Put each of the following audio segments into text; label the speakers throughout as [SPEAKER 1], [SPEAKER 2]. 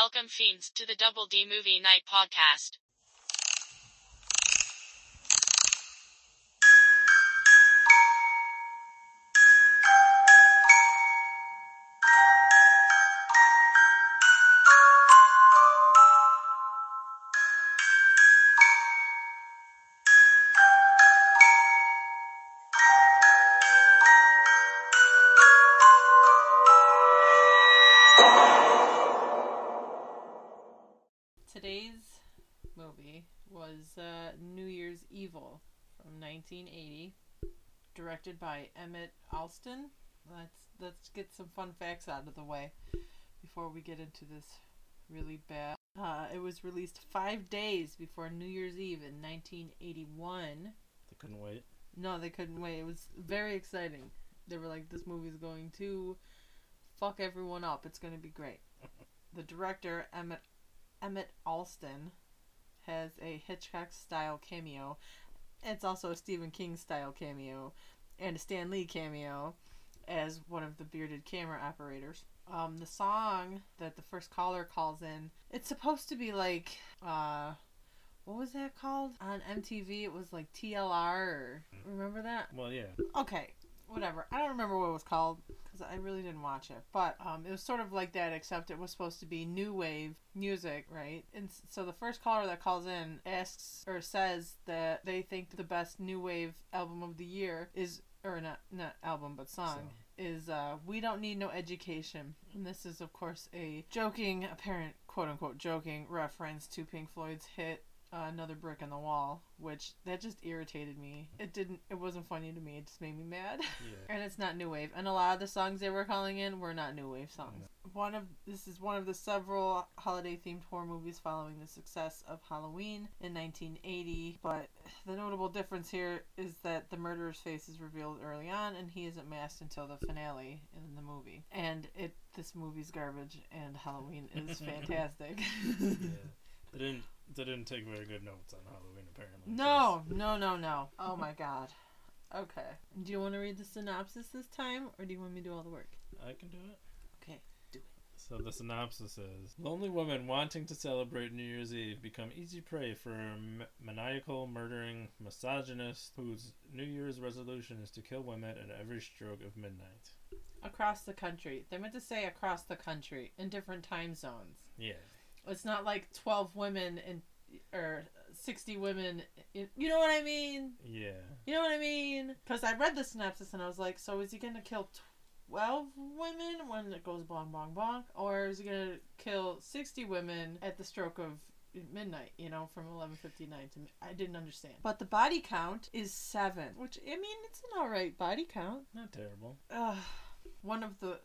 [SPEAKER 1] Welcome, fiends, to the Double D Movie Night podcast.
[SPEAKER 2] Directed by Emmett Alston. Let's let's get some fun facts out of the way before we get into this really bad. Uh, it was released five days before New Year's Eve in 1981.
[SPEAKER 3] They couldn't wait.
[SPEAKER 2] No, they couldn't wait. It was very exciting. They were like, "This movie's going to fuck everyone up. It's going to be great." The director Emmett Emmett Alston has a Hitchcock style cameo. It's also a Stephen King style cameo and a Stan Lee cameo as one of the bearded camera operators. Um, the song that the first caller calls in, it's supposed to be like, uh, what was that called on MTV? It was like TLR. Or, remember that?
[SPEAKER 3] Well, yeah.
[SPEAKER 2] okay, whatever. I don't remember what it was called because I really didn't watch it. But um, it was sort of like that, except it was supposed to be new wave music, right? And so the first caller that calls in asks or says that they think the best new wave album of the year is, or not not album but song.
[SPEAKER 3] Song.
[SPEAKER 2] Is uh, We Don't Need No Education. And this is, of course, a joking, apparent, quote unquote, joking reference to Pink Floyd's hit uh, another brick in the wall which that just irritated me. It didn't it wasn't funny to me. It just made me mad.
[SPEAKER 3] Yeah.
[SPEAKER 2] and it's not new wave. And a lot of the songs they were calling in were not new wave songs. One of this is one of the several holiday themed horror movies following the success of halloween in 1980 but the notable difference here is that the murderer's face is revealed early on and he isn't masked until the finale in the movie. And it this movie's garbage and halloween is fantastic.
[SPEAKER 3] Yeah. They didn't. They didn't take very good notes on Halloween, apparently.
[SPEAKER 2] No, no, no, no. Oh my god. Okay. Do you want to read the synopsis this time, or do you want me to do all the work?
[SPEAKER 3] I can do it.
[SPEAKER 2] Okay. Do it.
[SPEAKER 3] So the synopsis is: Lonely women wanting to celebrate New Year's Eve become easy prey for a m- maniacal, murdering misogynist whose New Year's resolution is to kill women at every stroke of midnight.
[SPEAKER 2] Across the country. They meant to say across the country in different time zones.
[SPEAKER 3] Yeah.
[SPEAKER 2] It's not like 12 women in, or 60 women. In, you know what I mean?
[SPEAKER 3] Yeah.
[SPEAKER 2] You know what I mean? Because I read the synopsis and I was like, so is he going to kill 12 women when it goes bong, bong, bong? Or is he going to kill 60 women at the stroke of midnight, you know, from 11.59 to... I didn't understand. But the body count is 7, which, I mean, it's an alright body count.
[SPEAKER 3] Not terrible.
[SPEAKER 2] Ugh. One of the...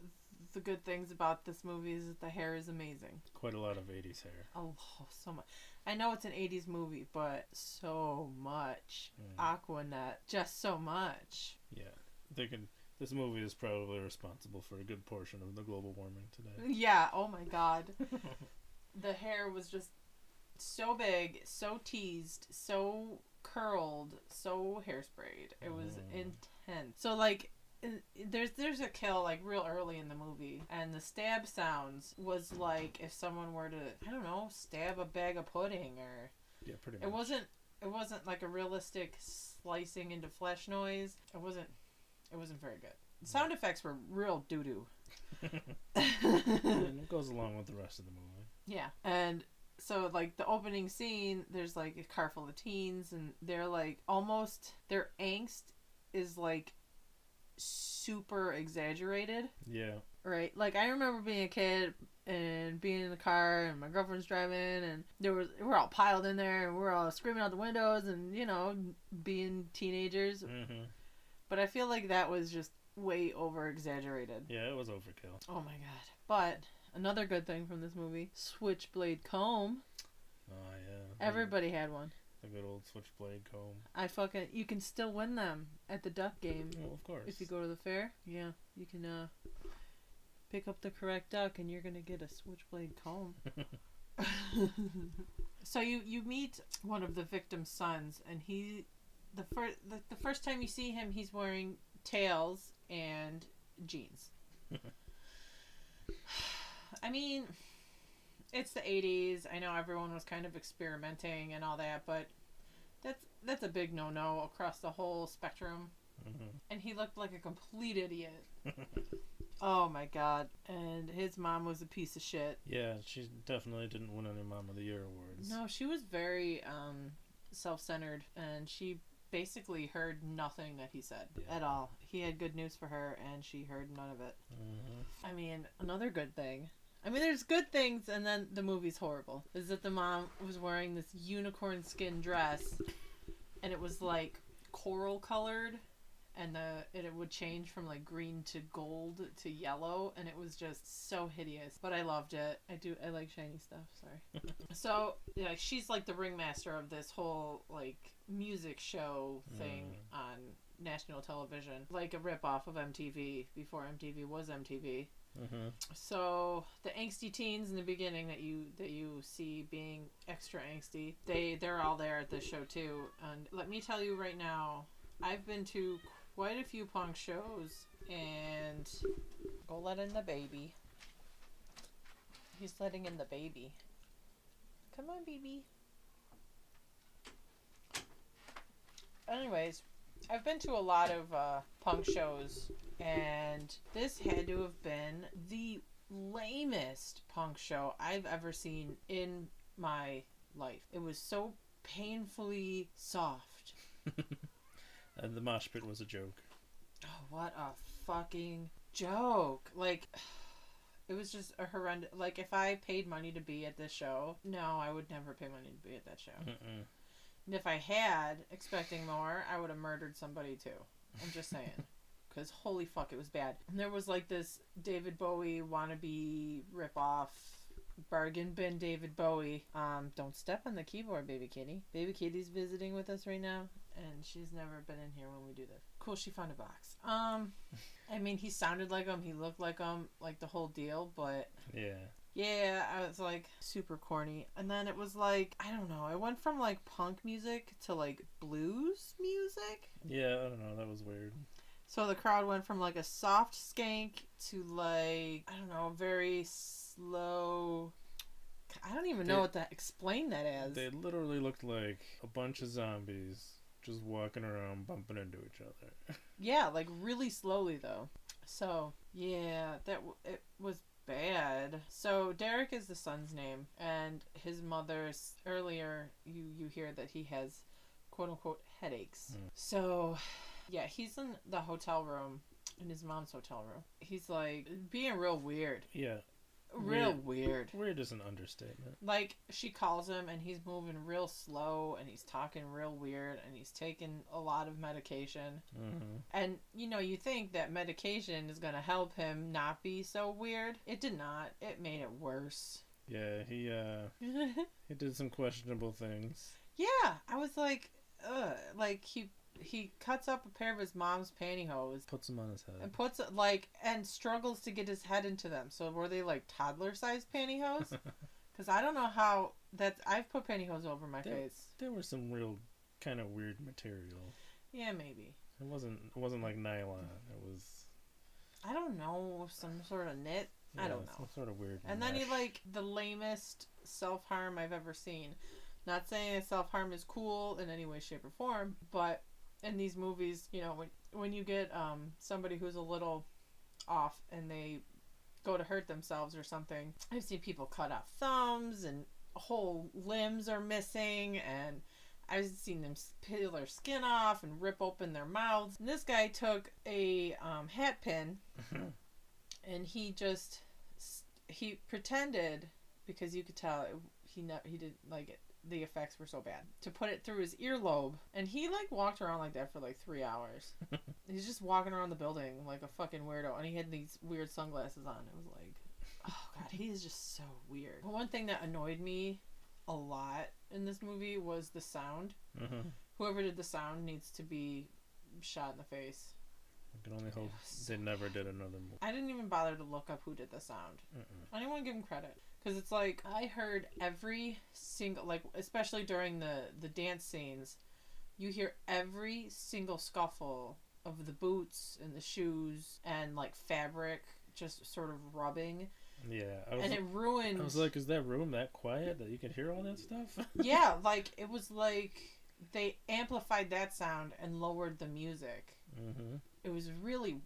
[SPEAKER 2] The good things about this movie is that the hair is amazing.
[SPEAKER 3] Quite a lot of '80s hair.
[SPEAKER 2] Oh, so much. I know it's an 80s movie, but so much.
[SPEAKER 3] Mm.
[SPEAKER 2] Aquanet. Just so much.
[SPEAKER 3] Yeah. They can. This movie is probably responsible for a good portion of the global warming today.
[SPEAKER 2] Yeah, oh my god. the hair was just so big, so teased, so curled, so hairsprayed. It was
[SPEAKER 3] Mm.
[SPEAKER 2] intense. So like Uh, there's there's a kill like real early in the movie and the stab sounds was like if someone were to I don't know stab a bag of pudding or
[SPEAKER 3] Yeah, pretty much.
[SPEAKER 2] It wasn't. It wasn't like a realistic slicing into flesh noise. It wasn't. It wasn't very good. The sound effects were real doo doo.
[SPEAKER 3] and it goes along with the rest of the movie.
[SPEAKER 2] yeah, and so like the opening scene, there's like a car full of teens, and they're like almost their angst is like super exaggerated.
[SPEAKER 3] Yeah.
[SPEAKER 2] Right. Like I remember being a kid and being in the car and my girlfriend's driving and there was we're all piled in there and we're all screaming out the windows and you know being teenagers.
[SPEAKER 3] hmm
[SPEAKER 2] But I feel like that was just way over exaggerated.
[SPEAKER 3] Yeah, it was overkill.
[SPEAKER 2] Oh my god. But another good thing from this movie, Switchblade comb.
[SPEAKER 3] Oh yeah.
[SPEAKER 2] Everybody had one.
[SPEAKER 3] The good old switchblade comb.
[SPEAKER 2] I fucking you can still win them at the duck game.
[SPEAKER 3] Well, of course.
[SPEAKER 2] If you go to the fair, yeah, you can uh pick up the correct duck and you're gonna get a switchblade comb. so you you meet one of the victim's sons and he the first the, the first time you see him he's wearing tails and jeans. I mean, it's the 80s. I know everyone was kind of experimenting and all that, but that's that's a big no-no across the whole spectrum.
[SPEAKER 3] hmm
[SPEAKER 2] And he looked like a complete idiot. Oh my god. And his mom was a piece of shit.
[SPEAKER 3] yeah, she definitely didn't win any Mom of the Year awards.
[SPEAKER 2] No, she was very um self-centered and she basically heard nothing that he said
[SPEAKER 3] Yeah.
[SPEAKER 2] at all. He had good news for her and she heard none of it.
[SPEAKER 3] hmm
[SPEAKER 2] I mean, another good thing. I mean, there's good things, and then the movie's horrible. Is that the mom was wearing this unicorn skin dress, and it was like coral colored, and the and it would change from like green to gold to yellow, and it was just so hideous. But I loved it. I do. I like shiny stuff. Sorry. so yeah, she's like the ringmaster of this whole like music show thing mm. on national television, like a rip off of MTV before MTV was MTV.
[SPEAKER 3] hmm
[SPEAKER 2] So the angsty teens in the beginning that you that you see being extra angsty, they they're all there at this show too. And let me tell you right now, I've been to quite a few punk shows, and go let in the baby. He's letting in the baby. Come on, baby. Anyways, I've been to a lot of uh, punk shows, and this had to have been the lamest punk show I've ever seen in my life. It was so painfully soft.
[SPEAKER 3] And the mosh pit was a joke.
[SPEAKER 2] Oh, what a fucking joke! Like, it was just a horrendous. Like, if I paid money to be at this show, no, I would never pay money to be at that show.
[SPEAKER 3] Mm-mm.
[SPEAKER 2] And if I had, expecting more, I would have murdered somebody too. I'm just saying. Because holy fuck, it was bad. And there was like this David Bowie wannabe ripoff bargain bin David Bowie. Um, don't step on the keyboard, baby kitty. Baby kitty's visiting with us right now, and she's never been in here when we do this. Cool, she found a box. Um, I mean, he sounded like him, he looked like him, like the whole deal, but
[SPEAKER 3] Yeah.
[SPEAKER 2] yeah, I was like super corny. And then it was like, I don't know, I went from like punk music to like blues music.
[SPEAKER 3] Yeah, I don't know. That was weird.
[SPEAKER 2] So the crowd went from like a soft skank to like, I don't know, very slow. I don't even know what to explain that as.
[SPEAKER 3] They literally looked like a bunch of zombies just walking around bumping into each other.
[SPEAKER 2] Yeah, like really slowly though. So yeah, that w- it was bad. So Derek is the son's name, and his mother's earlier. You you hear that he has quote unquote headaches.
[SPEAKER 3] Mm.
[SPEAKER 2] So yeah, he's in the hotel room. In his mom's hotel room, he's like being real weird,
[SPEAKER 3] Yeah,
[SPEAKER 2] real weird.
[SPEAKER 3] weird is an understatement.
[SPEAKER 2] Like she calls him and he's moving real slow and he's talking real weird and he's taking a lot of medication.
[SPEAKER 3] hmm
[SPEAKER 2] And you know, you think that medication is going to help him not be so weird. It did not. It made it worse.
[SPEAKER 3] Yeah, he uh he did some questionable things.
[SPEAKER 2] yeah, I was like, ugh. Like he he cuts up a pair of his mom's pantyhose
[SPEAKER 3] Puts him on his head.
[SPEAKER 2] and puts like and struggles to get his head into them. So were they like toddler sized pantyhose? Because I don't know how that's. I've put pantyhose over my
[SPEAKER 3] They-
[SPEAKER 2] face.
[SPEAKER 3] there was some real kind of weird material.
[SPEAKER 2] Yeah, maybe.
[SPEAKER 3] It wasn't it wasn't like nylon. It was
[SPEAKER 2] I don't know some sort of knit. I don't know.
[SPEAKER 3] Some sort of weird.
[SPEAKER 2] And then he like the lamest self harm I've ever seen. Not saying self harm is cool in any way, shape, or form, but in these movies, you know, when when you get um somebody who's a little off and they go to hurt themselves or something, I've seen people cut off thumbs and whole limbs are missing and I've seen them peel their skin off and rip open their mouths. And this guy took a um, hat pin and he just he pretended because you could tell it, he ne- he did like it, the effects were so bad. To put it through his earlobe. And he like walked around like that for like three hours. He's just walking around the building like a fucking weirdo. And he had these weird sunglasses on. It was like oh god he is just so weird. One thing that annoyed me a lot in this movie was the sound.
[SPEAKER 3] Mhm.
[SPEAKER 2] whoever did the sound needs to be shot in the face.
[SPEAKER 3] I can only hope they never did another movie.
[SPEAKER 2] I didn't even bother to look up who did the sound. I didn't want to give him credit because it's like I heard every single like especially during the the dance scenes, you hear every single scuffle of the boots and the shoes and like fabric just sort of rubbing
[SPEAKER 3] Yeah,
[SPEAKER 2] and it ruined.
[SPEAKER 3] I was like, is that room that quiet that you can hear all that stuff?
[SPEAKER 2] yeah, like it was like they amplified that sound and lowered the music.
[SPEAKER 3] mm-hmm.
[SPEAKER 2] It was really,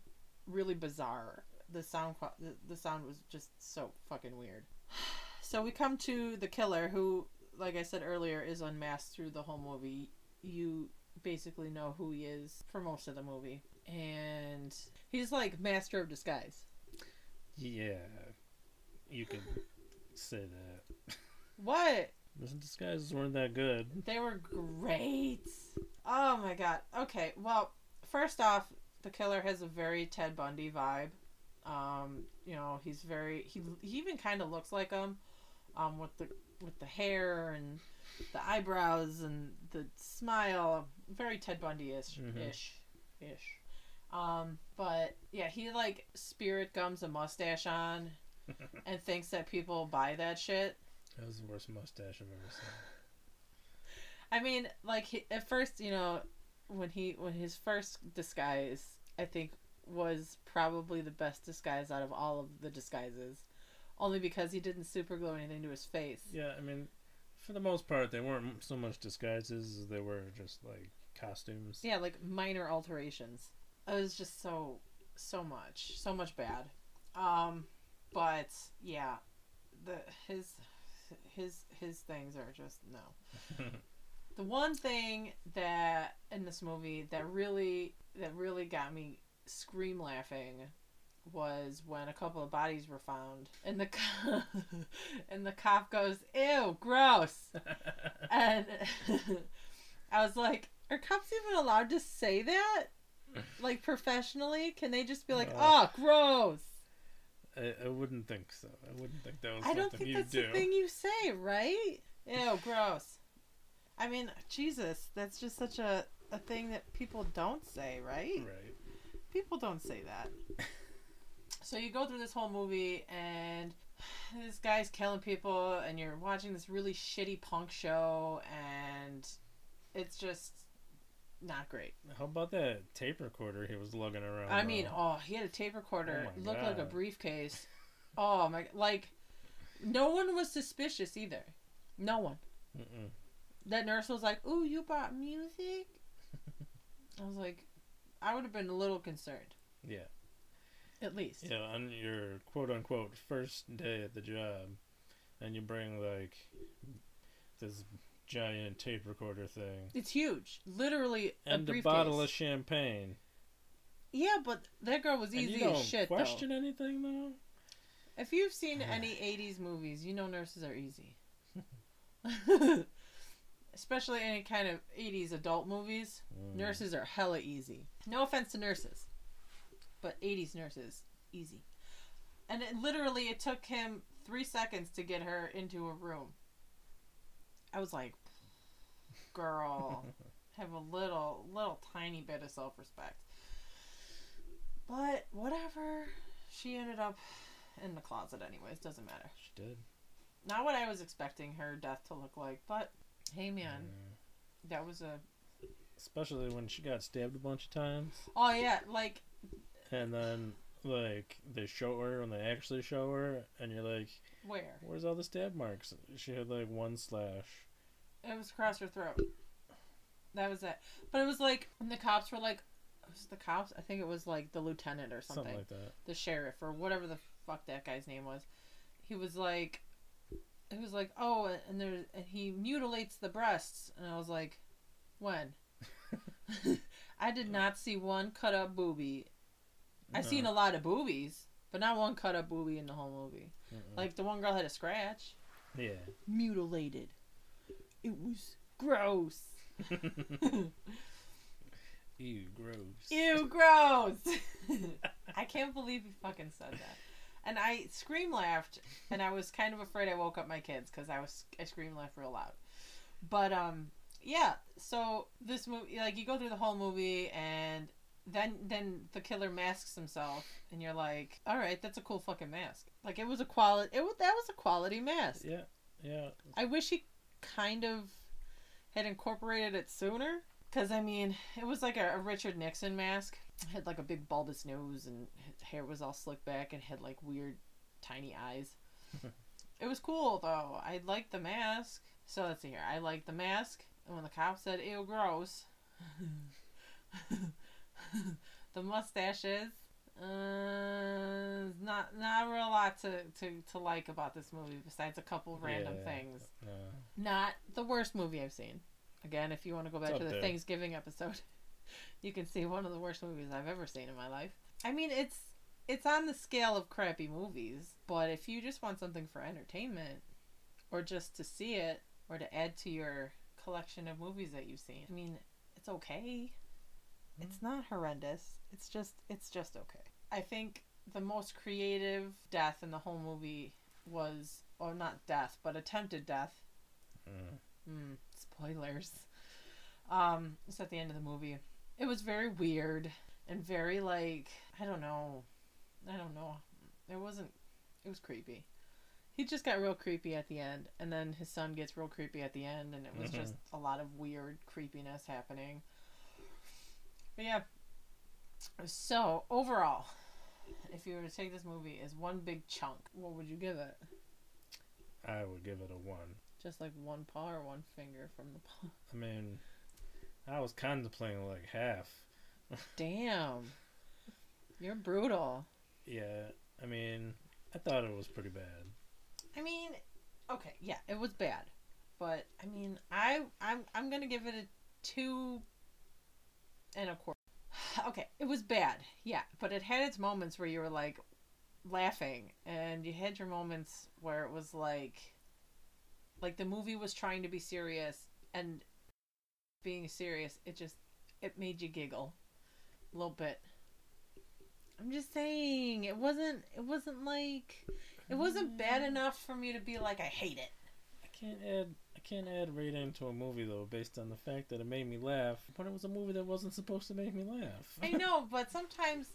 [SPEAKER 2] really bizarre. The sound, the, the sound was just so fucking weird. So we come to the killer, who, like I said earlier, is unmasked through the whole movie. You basically know who he is for most of the movie, and he's like master of disguise.
[SPEAKER 3] Yeah, you could say that.
[SPEAKER 2] What?
[SPEAKER 3] Those disguises weren't that good.
[SPEAKER 2] They were great. Oh my god. Okay, well, first off, the killer has a very Ted Bundy vibe. Um, you know, he's very he he even kind of looks like him, um, with the with the hair and the eyebrows and the smile. Very Ted Bundy ish
[SPEAKER 3] Mhm.
[SPEAKER 2] ish ish. Um, but yeah, he like spirit gums a mustache on and thinks that people buy that shit.
[SPEAKER 3] That was the worst mustache I've ever seen.
[SPEAKER 2] I mean, like he, at first, you know, when he when his first disguise, I think was probably the best disguise out of all of the disguises, only because he didn't super glue anything to his face.
[SPEAKER 3] Yeah, I mean, for the most part, they weren't so much disguises as they were just like costumes.
[SPEAKER 2] Yeah, like minor alterations. It was just so so much, so much bad. Um, but yeah, the his his his things are just no. the one thing that in this movie that really that really got me scream laughing was when a couple of bodies were found and the co- and the cop goes ew gross and i was like are cops even allowed to say that like professionally can they just be like
[SPEAKER 3] No.
[SPEAKER 2] oh gross
[SPEAKER 3] I, I wouldn't think so. I wouldn't think that was
[SPEAKER 2] i don't think that's
[SPEAKER 3] do.
[SPEAKER 2] the thing you say right ew gross i mean jesus that's just such a a thing that people don't say right
[SPEAKER 3] Right.
[SPEAKER 2] People don't say that. so you go through this whole movie and this guy's killing people and you're watching this really shitty punk show and it's just not great.
[SPEAKER 3] How about that tape recorder he was lugging around?
[SPEAKER 2] I mean, oh, he had a tape recorder.
[SPEAKER 3] Oh
[SPEAKER 2] looked like a briefcase. Oh my like no one was suspicious either. No one.
[SPEAKER 3] Mm-mm.
[SPEAKER 2] That nurse was like, "Ooh, you bought music?" I was like, I would have been a little concerned,
[SPEAKER 3] yeah,
[SPEAKER 2] at least.
[SPEAKER 3] yeah. On your quote unquote first day at the job, and you bring like this giant tape recorder thing
[SPEAKER 2] It's huge. Literally a
[SPEAKER 3] and a
[SPEAKER 2] briefcase.
[SPEAKER 3] bottle of champagne.
[SPEAKER 2] Yeah, but that girl was easy as shit
[SPEAKER 3] question anything though.
[SPEAKER 2] though. If you've seen any '80s movies, you know nurses are easy. Especially any kind of '80s adult movies,
[SPEAKER 3] Mm.
[SPEAKER 2] nurses are hella easy. No offense to nurses, but '80s nurses easy. And it, literally, it took him three seconds to get her into a room. I was like, "Girl, have a little, little tiny bit of self-respect." But whatever. She ended up in the closet, anyways. Doesn't matter.
[SPEAKER 3] She did.
[SPEAKER 2] Not what I was expecting her death to look like, but hey, man, that was a.
[SPEAKER 3] Especially when she got stabbed a bunch of times,
[SPEAKER 2] Oh yeah, like
[SPEAKER 3] and then like they show her when they actually show her, and you're like,
[SPEAKER 2] where
[SPEAKER 3] "Where's all the stab marks?" She had like one slash.
[SPEAKER 2] it was across her throat. That was it. But it was like when the cops were like, was it the cops? I think it was like the lieutenant or something,
[SPEAKER 3] Something like that.
[SPEAKER 2] the sheriff or whatever the fuck that guy's name was. He was like, it was like, oh, and there, and he mutilates the breasts, and I was like, when? I did not see one cut up boobie. I've seen a lot of boobies, but not one cut up boobie in the whole movie.
[SPEAKER 3] Mm-mm.
[SPEAKER 2] Like the one girl had a scratch.
[SPEAKER 3] yeah.
[SPEAKER 2] Mutilated. It was gross.
[SPEAKER 3] Ew, gross.
[SPEAKER 2] Ew, gross. I can't believe he fucking said that. And I scream laughed, and I was kind of afraid I woke up my kids because I was I scream laughed real loud. But um, yeah. So this movie, like, you go through the whole movie, and then then the killer masks himself, and you're like, all right, that's a cool fucking mask. Like, it was a quality. It was that was a quality mask.
[SPEAKER 3] Yeah, yeah.
[SPEAKER 2] I wish he kind of had incorporated it sooner. Because, I mean, it was like a, a Richard Nixon mask. Had like a big bulbous nose and his hair was all slicked back and had like weird tiny eyes. it was cool though. I liked the mask. So let's see here. I liked the mask, and when the cop said "ew, gross," the mustaches. Uh, not not a real lot to, to, to like about this movie besides a couple random
[SPEAKER 3] Yeah.
[SPEAKER 2] things.
[SPEAKER 3] Yeah.
[SPEAKER 2] Not the worst movie I've seen. Again, if you want to go back to the
[SPEAKER 3] there.
[SPEAKER 2] Thanksgiving episode, you can see one of the worst movies I've ever seen in my life. I mean, it's it's on the scale of crappy movies, but if you just want something for entertainment or just to see it or to add to your collection of movies that you've seen, I mean, it's okay. It's not horrendous. It's just it's just okay. I think the most creative death in the whole movie was or not death, but attempted death
[SPEAKER 3] Mm.
[SPEAKER 2] Mm, spoilers. Um, it's at the end of the movie. It was very weird and very like I don't know, I don't know. It wasn't. It was creepy. He just got real creepy at the end, and then his son gets real creepy at the end, and it was
[SPEAKER 3] Mhm.
[SPEAKER 2] just a lot of weird creepiness happening. But yeah. So overall, if you were to take this movie as one big chunk, what would you give it?
[SPEAKER 3] I would give it a one.
[SPEAKER 2] Just like one paw or one finger from the paw.
[SPEAKER 3] I mean, I was contemplating like half.
[SPEAKER 2] Damn. You're brutal.
[SPEAKER 3] Yeah, I mean, I thought it was pretty bad.
[SPEAKER 2] I mean, okay, yeah, it was bad. But I mean, I I'm I'm going to give it a 2 and a quarter. Okay, it was bad. Yeah, but it had its moments where you were like laughing and you had your moments where it was like like the movie was trying to be serious and being serious, it just it made you giggle a little bit. I'm just saying, it wasn't it wasn't like it wasn't bad mm. enough for me to be like I hate it.
[SPEAKER 3] I can't add I can't add rating to a movie though based on the fact that it made me laugh, but it was a movie that wasn't supposed to make me laugh.
[SPEAKER 2] I know, but sometimes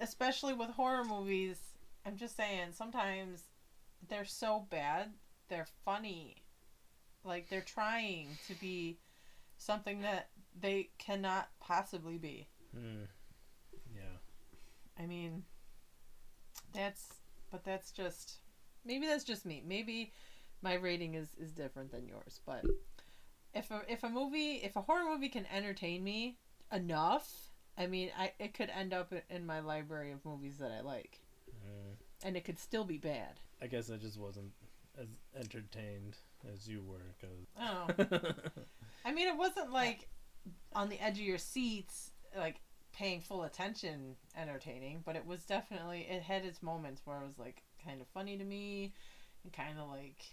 [SPEAKER 2] especially with horror movies, I'm just saying sometimes they're so bad, they're funny. Like they're trying to be something that they cannot possibly be.
[SPEAKER 3] Hmm. Yeah.
[SPEAKER 2] I mean, that's but that's just maybe that's just me. Maybe my rating is is different than yours, but if a if a movie if a horror movie can entertain me enough, I mean, I it could end up in- in my library of movies that I like,
[SPEAKER 3] Mm.
[SPEAKER 2] and it could still be bad.
[SPEAKER 3] I guess I just wasn't as entertained as you were, cause.
[SPEAKER 2] Oh, I mean, it wasn't like on the edge of your seats, like paying full attention, entertaining. But it was definitely it had its moments where it was like kind of funny to me, and kind of like,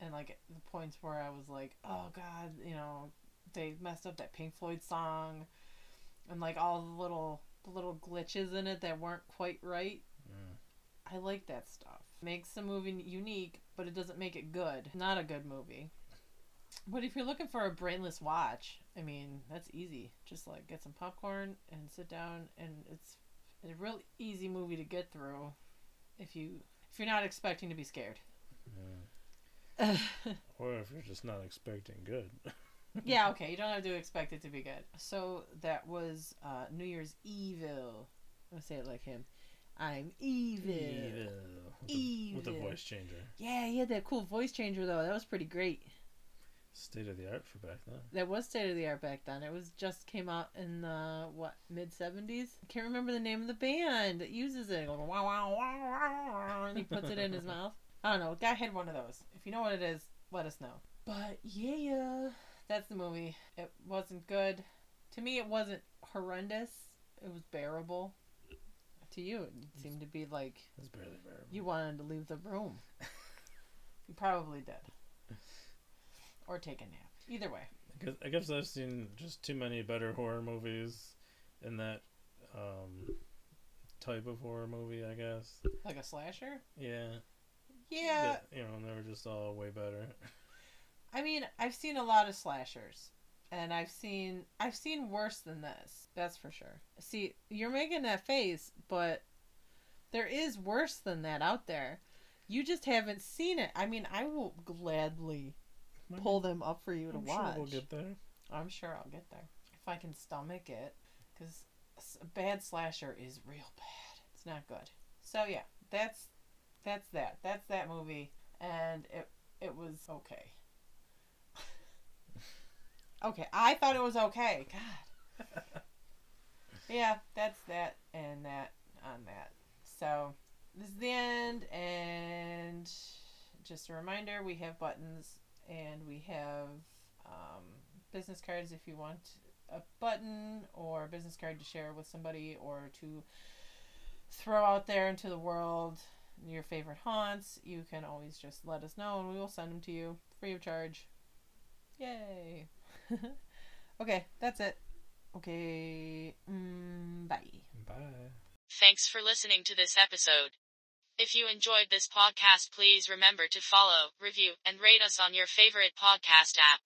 [SPEAKER 2] and like the points where I was like, oh god, you know, they messed up that Pink Floyd song, and like all the little the little glitches in it that weren't quite right.
[SPEAKER 3] Mm.
[SPEAKER 2] I like that stuff. Makes the movie unique, but it doesn't make it good. Not a good movie. But if you're looking for a brainless watch, I mean, that's easy. Just like get some popcorn and sit down and it's a real easy movie to get through if you if you're not expecting to be scared.
[SPEAKER 3] Mm. Or if you're just not expecting good.
[SPEAKER 2] yeah, okay, you don't have to expect it to be good. So that was uh, New Year's Evil. I'm gonna say it like him. I'm evil.
[SPEAKER 3] Evil. With the, with the voice changer.
[SPEAKER 2] Yeah, he had that cool voice changer though. That was pretty great.
[SPEAKER 3] State of the art for back then.
[SPEAKER 2] That was state of the art back then. It was just came out in the what mid seventies. Can't remember the name of the band that uses it. Goes, wow, wow, wow, wow, and he puts it in his mouth. I don't know. Guy had one of those. If you know what it is, let us know. But yeah, that's the movie. It wasn't good. To me, it wasn't horrendous. It was bearable. To you, it seemed to be like
[SPEAKER 3] barely bearable.
[SPEAKER 2] you wanted to leave the room. you probably did. Or take a nap. Either way.
[SPEAKER 3] I guess, I guess I've seen just too many better horror movies in that um, type of horror movie. I guess.
[SPEAKER 2] Like a slasher?
[SPEAKER 3] Yeah.
[SPEAKER 2] Yeah.
[SPEAKER 3] That, you know, they were just all way better.
[SPEAKER 2] I mean, I've seen a lot of slashers. And I've seen I've seen worse than this. That's for sure. See, you're making that face, but there is worse than that out there. You just haven't seen it. I mean, I will gladly pull them up for you to
[SPEAKER 3] I'm
[SPEAKER 2] watch.
[SPEAKER 3] sure we'll get there.
[SPEAKER 2] I'm sure I'll get there if I can stomach it. Because a bad slasher is real bad. It's not good. So yeah, that's that's that. That's that movie, and it it was okay. Okay, I thought it was okay. God. yeah, that's that and that on that. So this is the end, and just a reminder: we have buttons and we have um, business cards if you want a button or a business card to share with somebody or to throw out there into the world your favorite haunts, you can always just let us know and we will send them to you free of charge. Yay! okay, that's it. Okay, mm, bye.
[SPEAKER 3] Bye.
[SPEAKER 1] Thanks for listening to this episode. If you enjoyed this podcast, please remember to follow, review, and rate us on your favorite podcast app.